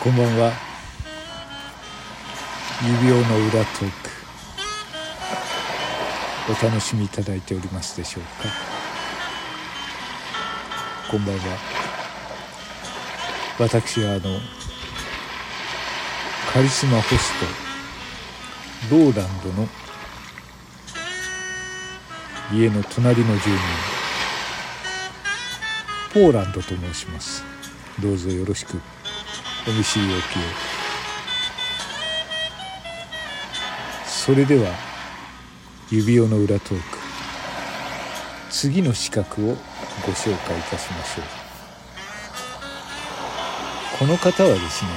こん。ばん。は指輪の裏トークお楽しみいただいておりますでしょうかこん。ばん。は私はあのカリスマホストローランドの家の隣の住人ポーランドと申しますどうぞよろしく MCOP をそれでは指輪の裏トーク。次の資格をご紹介いたしましょう。この方はですね、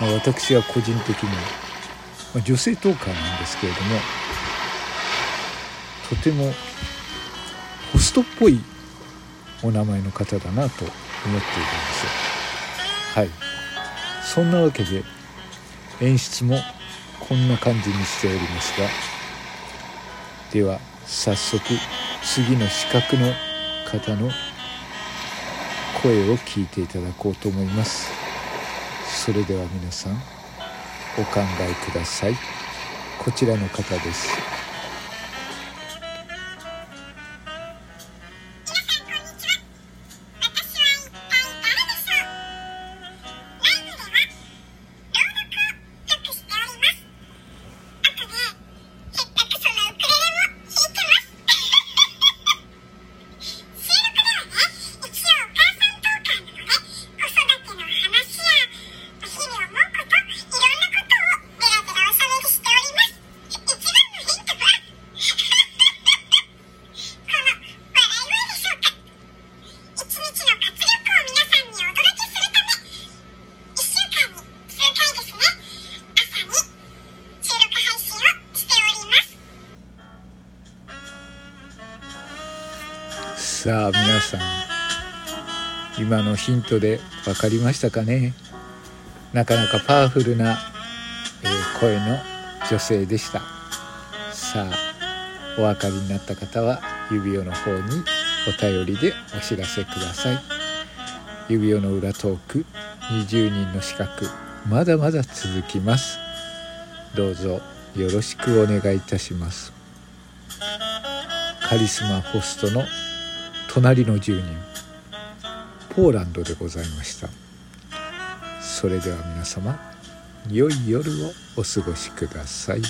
まあ、私は個人的に、まあ、女性トーカーなんですけれどもとてもホストっぽいお名前の方だなと思っているんですよ。はい。そんなわけで演出もこんな感じにしておりますがでは早速次の資格の方の声を聞いていただこうと思います。それでは皆さんお考えください。こちらの方です。さあ皆さん今のヒントで分かりましたかね？なかなかパワフルな、えー、声の女性でした。さあお分かりになった方は指輪の方にお便りでお知らせください。指輪の裏トーク20人の資格まだまだ続きます。どうぞよろしくお願いいたします。カリスマホストの隣の住人。ポーランドでございました。それでは皆様良い夜をお過ごしください。